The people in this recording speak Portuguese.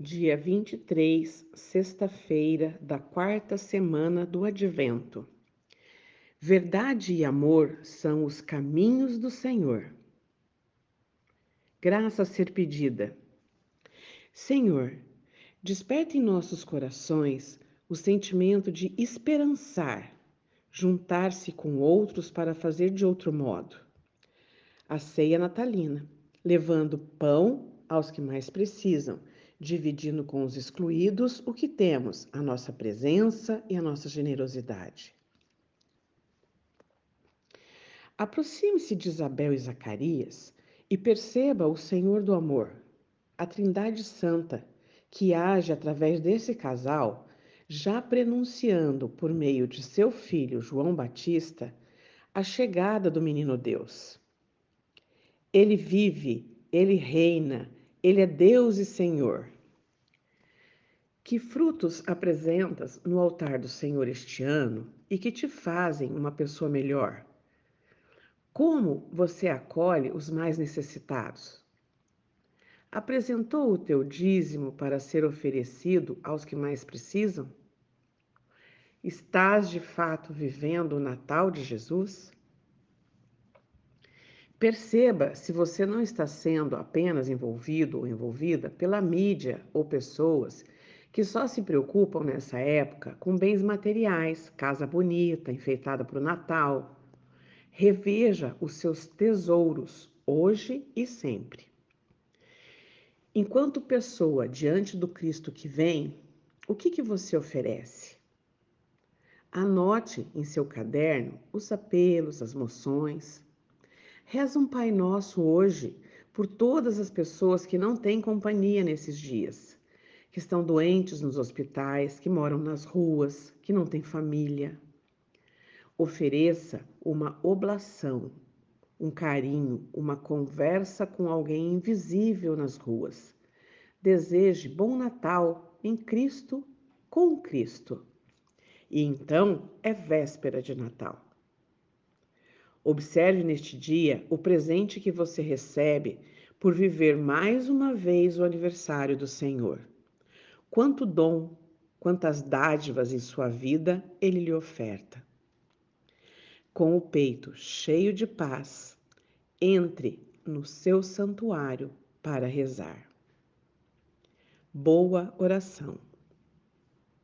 dia 23, sexta-feira da quarta semana do Advento. Verdade e amor são os caminhos do Senhor. Graça a ser pedida. Senhor, desperta em nossos corações o sentimento de esperançar, juntar-se com outros para fazer de outro modo. A ceia natalina, levando pão aos que mais precisam dividindo com os excluídos o que temos, a nossa presença e a nossa generosidade. Aproxime-se de Isabel e Zacarias e perceba o Senhor do amor, a Trindade Santa, que age através desse casal, já prenunciando por meio de seu filho João Batista a chegada do menino Deus. Ele vive, ele reina, ele é Deus e Senhor. Que frutos apresentas no altar do Senhor este ano e que te fazem uma pessoa melhor? Como você acolhe os mais necessitados? Apresentou o teu dízimo para ser oferecido aos que mais precisam? Estás de fato vivendo o Natal de Jesus? Perceba se você não está sendo apenas envolvido ou envolvida pela mídia ou pessoas que só se preocupam nessa época com bens materiais, casa bonita, enfeitada para o Natal. Reveja os seus tesouros hoje e sempre. Enquanto pessoa diante do Cristo que vem, o que, que você oferece? Anote em seu caderno os apelos, as moções Reza um Pai Nosso hoje por todas as pessoas que não têm companhia nesses dias, que estão doentes nos hospitais, que moram nas ruas, que não têm família. Ofereça uma oblação, um carinho, uma conversa com alguém invisível nas ruas. Deseje bom Natal em Cristo com Cristo. E então é véspera de Natal. Observe neste dia o presente que você recebe por viver mais uma vez o aniversário do Senhor. Quanto dom, quantas dádivas em sua vida ele lhe oferta. Com o peito cheio de paz, entre no seu santuário para rezar. Boa oração.